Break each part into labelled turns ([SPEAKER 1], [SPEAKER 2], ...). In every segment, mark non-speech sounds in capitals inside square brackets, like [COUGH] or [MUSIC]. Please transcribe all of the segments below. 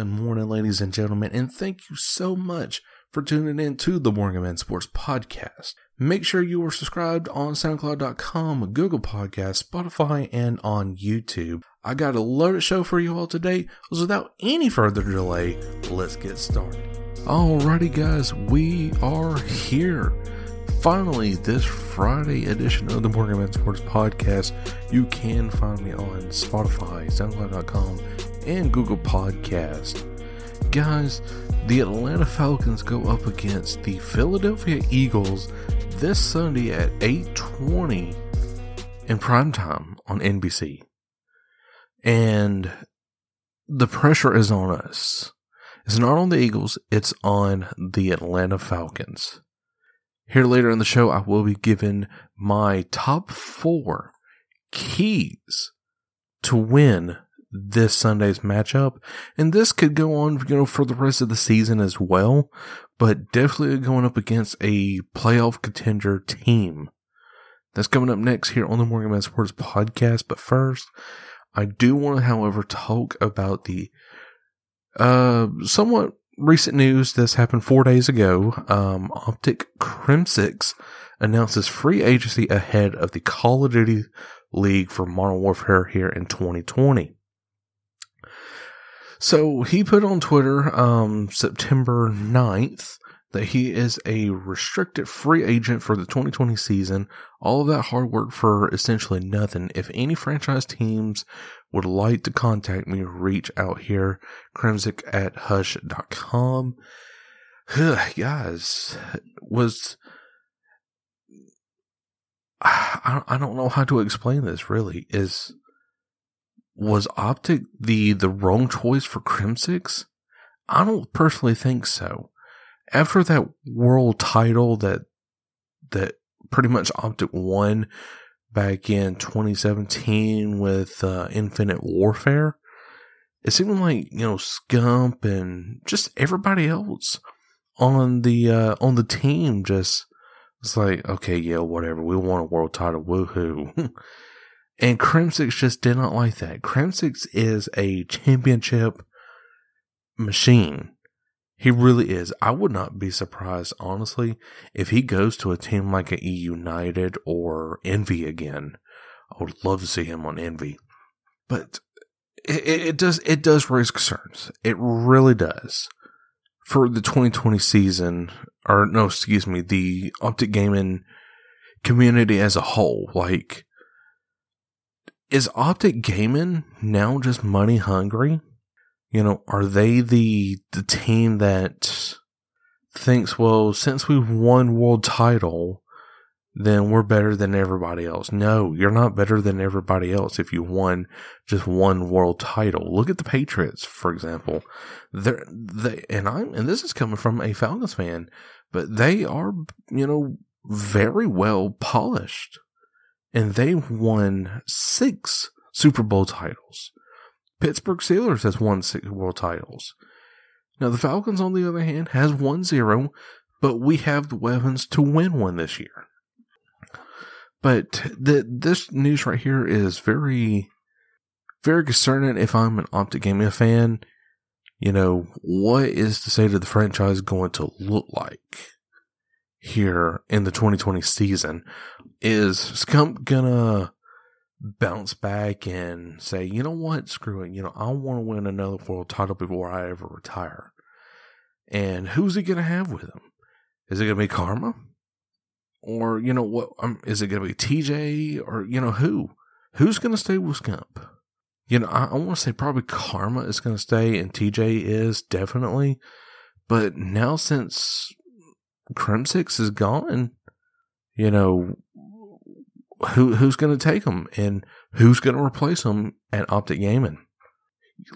[SPEAKER 1] Good morning, ladies and gentlemen, and thank you so much for tuning in to the Morgan Man Sports Podcast. Make sure you are subscribed on SoundCloud.com, Google Podcasts, Spotify, and on YouTube. I got a loaded show for you all today. So without any further delay, let's get started. Alrighty, guys, we are here. Finally, this Friday edition of the Morgan Man Sports Podcast, you can find me on Spotify, SoundCloud.com, and Google Podcast. Guys, the Atlanta Falcons go up against the Philadelphia Eagles this Sunday at 8:20 in prime time on NBC. And the pressure is on us. It's not on the Eagles, it's on the Atlanta Falcons. Here later in the show, I will be giving my top four keys to win this Sunday's matchup. And this could go on, you know, for the rest of the season as well, but definitely going up against a playoff contender team. That's coming up next here on the Morgan Man Sports podcast. But first, I do want to, however, talk about the uh, somewhat recent news that's happened four days ago. Um, Optic Crimsix announces free agency ahead of the Call of Duty League for Modern Warfare here in 2020. So he put on Twitter um, September 9th that he is a restricted free agent for the 2020 season. All of that hard work for essentially nothing. If any franchise teams would like to contact me, reach out here, crimsic at hush.com. Guys, was, [SIGHS] I, I don't know how to explain this really. Is, was Optic the, the wrong choice for Crimsix? I don't personally think so. After that world title that, that pretty much Optic won back in 2017 with uh, Infinite Warfare, it seemed like you know Scump and just everybody else on the uh, on the team just was like, okay, yeah, whatever, we want a world title, woohoo. [LAUGHS] and Crimsix just did not like that. Crimsix is a championship machine. He really is. I would not be surprised, honestly, if he goes to a team like E United or Envy again. I would love to see him on Envy. But it, it does it does raise concerns. It really does. For the 2020 season, or no, excuse me, the Optic Gaming community as a whole, like, is Optic Gaming now just money hungry? you know, are they the the team that thinks, well, since we've won world title, then we're better than everybody else? No, you're not better than everybody else if you won just one world title. Look at the Patriots, for example. They're they and I'm and this is coming from a Falcons fan, but they are, you know, very well polished. And they won six Super Bowl titles. Pittsburgh Steelers has won six world titles. Now the Falcons, on the other hand, has won zero, but we have the weapons to win one this year. But the, this news right here is very, very concerning. If I'm an Optic Gaming fan, you know what is to say to the franchise going to look like here in the 2020 season? Is Scump gonna bounce back and say, you know what, screw it. You know, I want to win another world title before I ever retire. And who's he to have with him? Is it to be Karma? Or, you know, what? Um, is it to be TJ? Or, you know, who? Who's to stay with Scump? You know, I, I want to say probably Karma is to stay and TJ is definitely. But now since Crimsix is gone, you know, who who's going to take them and who's going to replace them at Optic Gaming?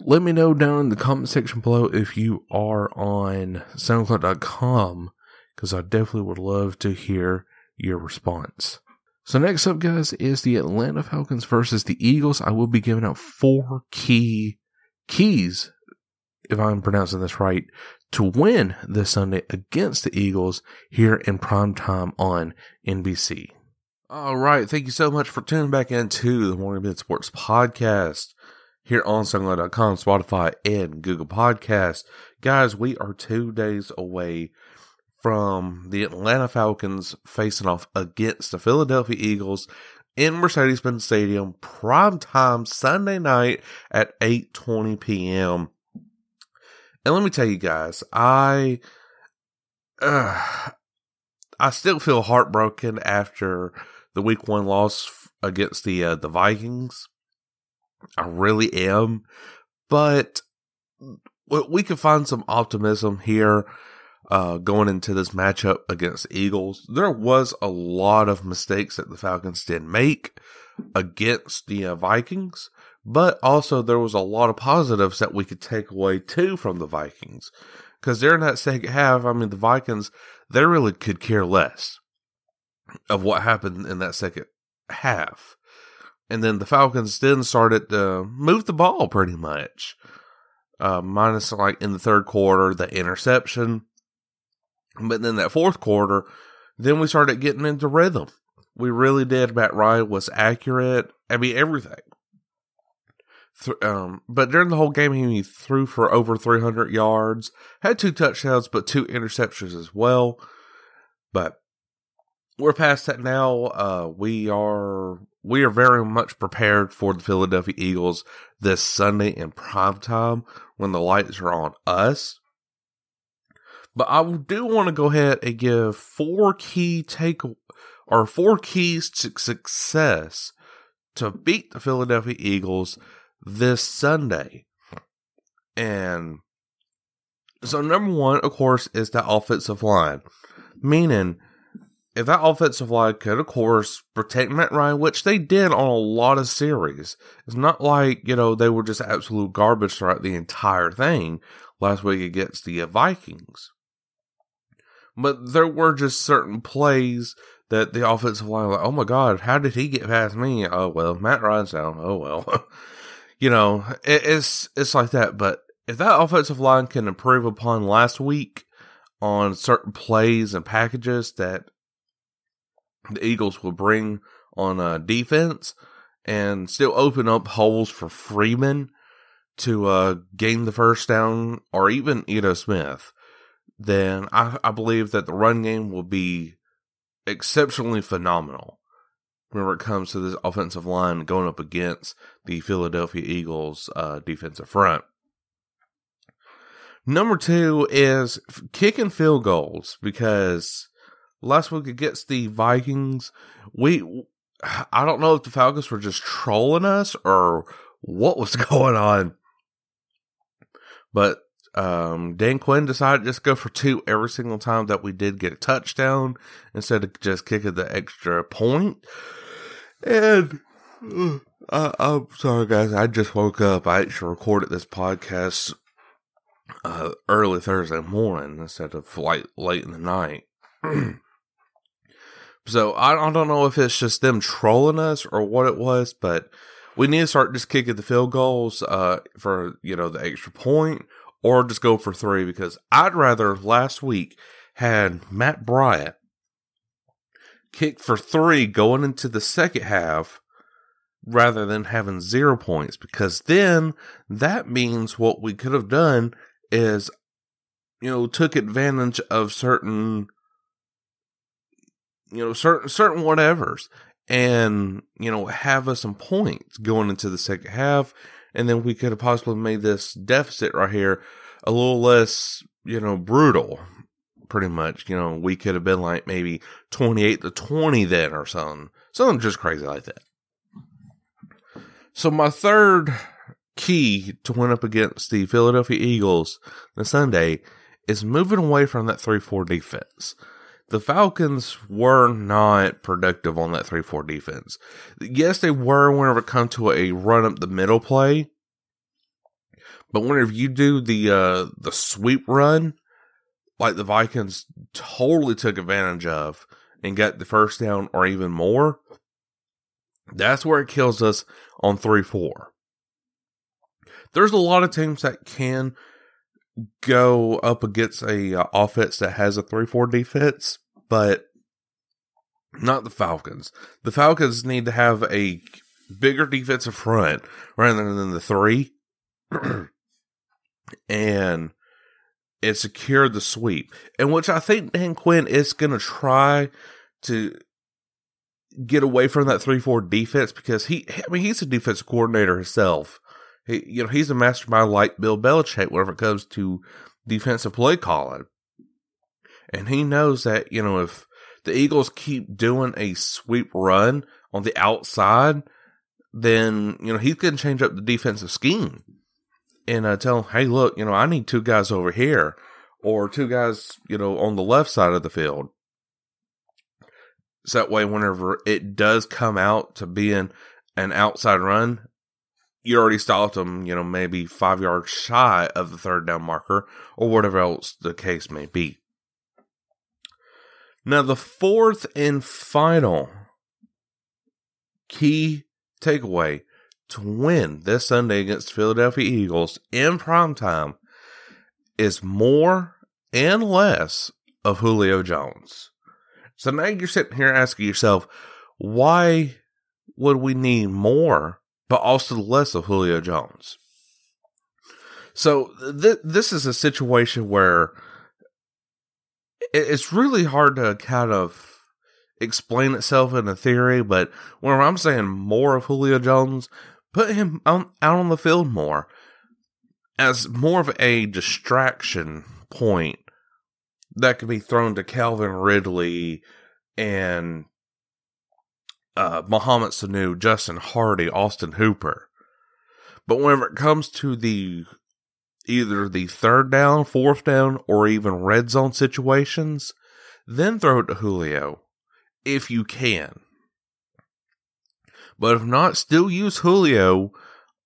[SPEAKER 1] Let me know down in the comment section below if you are on SoundCloud.com because I definitely would love to hear your response. So next up, guys, is the Atlanta Falcons versus the Eagles. I will be giving out four key keys, if I'm pronouncing this right, to win this Sunday against the Eagles here in prime time on NBC. All right. Thank you so much for tuning back into the Morgan Man Sports podcast here on SoundCloud.com, Spotify, and Google Podcast. Guys, we are two days away from the Atlanta Falcons facing off against the Philadelphia Eagles in Mercedes-Benz Stadium, prime time Sunday night at 8:20 p.m. And let me tell you guys, I uh, I still feel heartbroken after the week one loss against the uh, the Vikings. I really am, but we can find some optimism here uh, going into this matchup against Eagles. There was a lot of mistakes that the Falcons did make against the uh, Vikings, but also there was a lot of positives that we could take away too from the Vikings. Because during that second half, I mean, the Vikings, they really could care less of what happened in that second half. And then the Falcons then started to move the ball pretty much. Uh, minus like in the third quarter, the interception. But then that fourth quarter, then we started getting into rhythm. We really did. Matt Ryan was accurate. I mean, everything. Th- um, but during the whole game, he threw for over 300 yards, had two touchdowns, but two interceptions as well. But we're past that now. Uh, we are we are very much prepared for the Philadelphia Eagles this Sunday in prime time when the lights are on us. But I do want to go ahead and give four key take or four keys to success to beat the Philadelphia Eagles this Sunday. And so number one, of course, is the offensive line. Meaning if that offensive line could, of course, protect Matt Ryan, which they did on a lot of series, it's not like, you know, they were just absolute garbage throughout the entire thing last week against the Vikings. But there were just certain plays that the offensive line like, oh my God, how did he get past me? Oh well, Matt Ryan's down. Oh well. [LAUGHS] you know, it, it's it's like that. But if that offensive line can improve upon last week on certain plays and packages that the Eagles will bring on uh, defense and still open up holes for Freeman to uh, gain the first down or even Ito Smith, then I, I believe that the run game will be exceptionally phenomenal whenever it comes to this offensive line going up against the Philadelphia Eagles uh, defensive front. Number two is kicking field goals because last week against the Vikings, we I don't know if the Falcons were just trolling us or what was [LAUGHS] going on. But um, Dan Quinn decided to just go for two every single time that we did get a touchdown instead of just kicking the extra point. And uh, I'm sorry, guys. I just woke up. I actually recorded this podcast uh, early Thursday morning instead of like late in the night. [CLEARS THROAT] So I, I don't know if it's just them trolling us or what it was, but we need to start just kicking the field goals uh, for you know the extra point, or just go for three because I'd rather last week had Matt Bryant kick for three going into the second half rather than having zero points because then that means what we could have done is you know took advantage of certain you know, certain certain whatevers. and, you know, have us some points going into the second half. And then we could have possibly made this deficit right here a little less, you know, brutal. Pretty much, you know, we could have been like maybe 28 to 20 then or something. Something just crazy like that. So my third key to win up against the Philadelphia Eagles on Sunday is moving away from that 3-4 defense. The Falcons were not productive on that 3-4 defense. Yes, they were whenever it come to a run up the middle play. But whenever you do the uh, the sweep run, like the Vikings totally took advantage of and got the first down or even more, that's where it kills us on 3 4. There's a lot of teams that can go up against a uh, offense that has a 3-4 defense, but not the Falcons. The Falcons need to have a bigger defensive front rather than the 3 [CLEARS THROAT] and it secured the sweep. And which I think Dan Quinn is going to try to get away from that 3-4 defense because he I mean he's a defensive coordinator himself he, you know, he's a mastermind like Bill Belichick whenever it comes to defensive play calling. And he knows that, you know, if the Eagles keep doing a sweep run on the outside, then, you know, he can change up the defensive scheme and uh, tell him, hey, look, you know, I need two guys over here or two guys, you know, on the left side of the field. So that way, whenever it does come out to being an outside run, you already stopped them, you know, maybe five yards shy of the third down marker or whatever else the case may be. Now, the fourth and final key takeaway to win this Sunday against Philadelphia Eagles in prime time is more and less of Julio Jones. So now you're sitting here asking yourself, why would we need more but also less of Julio Jones. So th- this is a situation where it's really hard to kind of explain itself in a theory, but when I'm saying more of Julio Jones, put him on, out on the field more as more of a distraction point that could be thrown to Calvin Ridley and uh, Mohamed Sanu, Justin Hardy, Austin Hooper. But whenever it comes to the either the third down, fourth down, or even red zone situations, then throw it to Julio if you can. But if not, still use Julio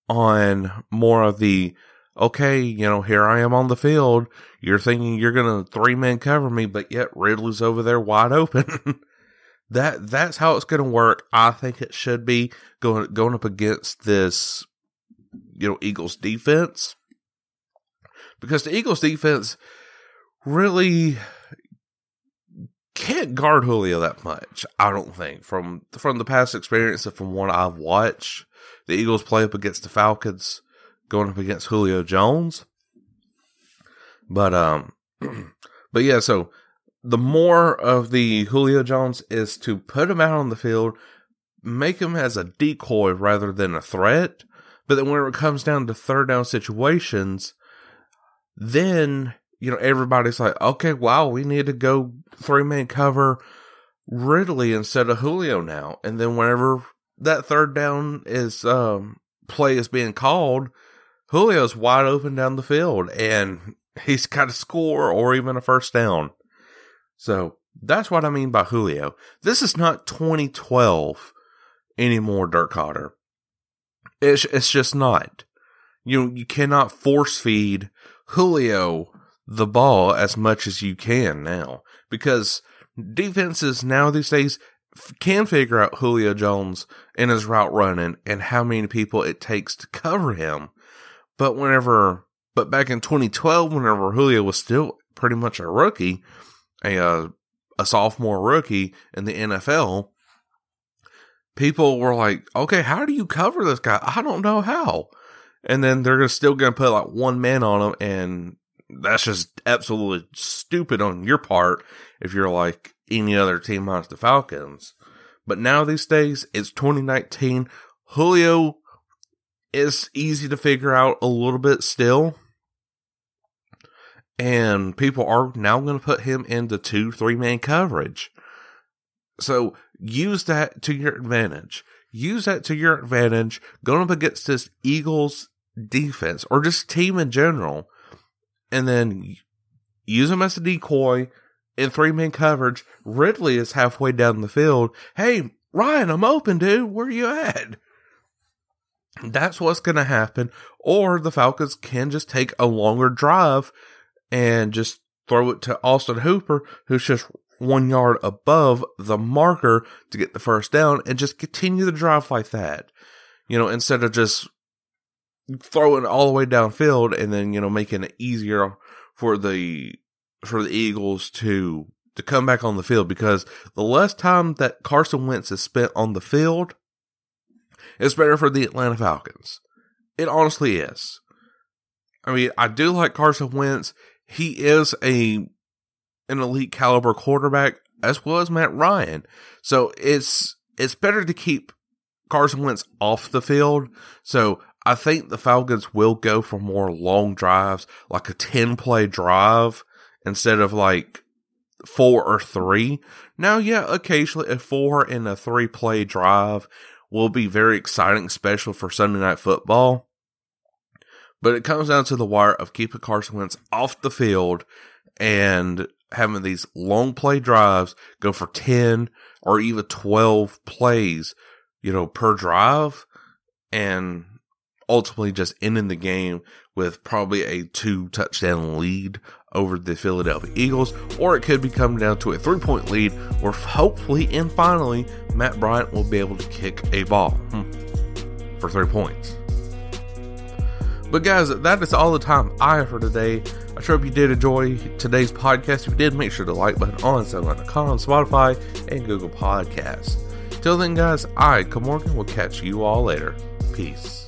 [SPEAKER 1] on more of the okay, you know, here I am on the field. You're thinking you're to three man cover me, but yet Ridley's over there wide open. [LAUGHS] that that's how it's to work. I think it should be going going up against this, you know, Eagles defense because the Eagles defense really can't guard Julio that much. I don't think from from the past experience and from what I've watched, the Eagles play up against the Falcons, going up against Julio Jones. But um, [CLEARS THROAT] but yeah, so the more of the Julio Jones is to put him out on the field, make him as a decoy rather than a threat. But then when it comes down to third down situations, then, you know, everybody's like, okay, wow, we need to go three man cover Ridley instead of Julio now. And then whenever that third down is, um, play is being called, Julio's wide open down the field and he's got a score or even a first down. So that's what I mean by Julio. This is not 2012 anymore, Dirk Koetter. It's, it's just not. You, you cannot force feed Julio the ball as much as you can now because defenses now these days can figure out Julio Jones and his route running and how many people it takes to cover him. But whenever, but back in 2012, whenever Julio was still pretty much a rookie, a uh, a sophomore rookie in the NFL, people were like, "Okay, how do you cover this guy? I don't know how." And then they're still going to put like one man on him, and that's just absolutely stupid on your part if you're like any other team minus the Falcons. But now these days, it's 2019. Julio is easy to figure out a little bit still. And people are now going to put him into two, three man coverage. So use that to your advantage. Use that to your advantage going up against this Eagles defense or just team in general. And then use him as a decoy in three man coverage. Ridley is halfway down the field. Hey, Ryan, I'm open, dude. Where you at? That's what's going to happen. Or the Falcons can just take a longer drive and just throw it to Austin Hooper, who's just one yard above the marker to get the first down and just continue the drive like that. You know, instead of just throwing all the way downfield and then, you know, making it easier for the for the Eagles to to come back on the field because the less time that Carson Wentz is spent on the field, it's better for the Atlanta Falcons. It honestly is. I mean, I do like Carson Wentz. He is a an elite caliber quarterback as well as Matt Ryan. So it's it's better to keep Carson Wentz off the field. So I think the Falcons will go for more long drives, like a 10 play drive instead of like four or three. Now, yeah, occasionally a four and a three play drive will be very exciting, special for Sunday night football. But it comes down to the wire of keeping Carson Wentz off the field and having these long play drives go for 10 or even 12 plays, you know, per drive and ultimately just ending the game with probably a two touchdown lead over the Philadelphia Eagles, or it could be coming down to a three point lead where hopefully and finally Matt Bryant will be able to kick a ball hmm, for three points. But guys, that is all the time I have for today. I sure hope you did enjoy today's podcast. If you did, make sure to like button on SoundCloud.com, Spotify, and Google Podcasts. Till then, guys, I, Morgan, will catch you all later. Peace.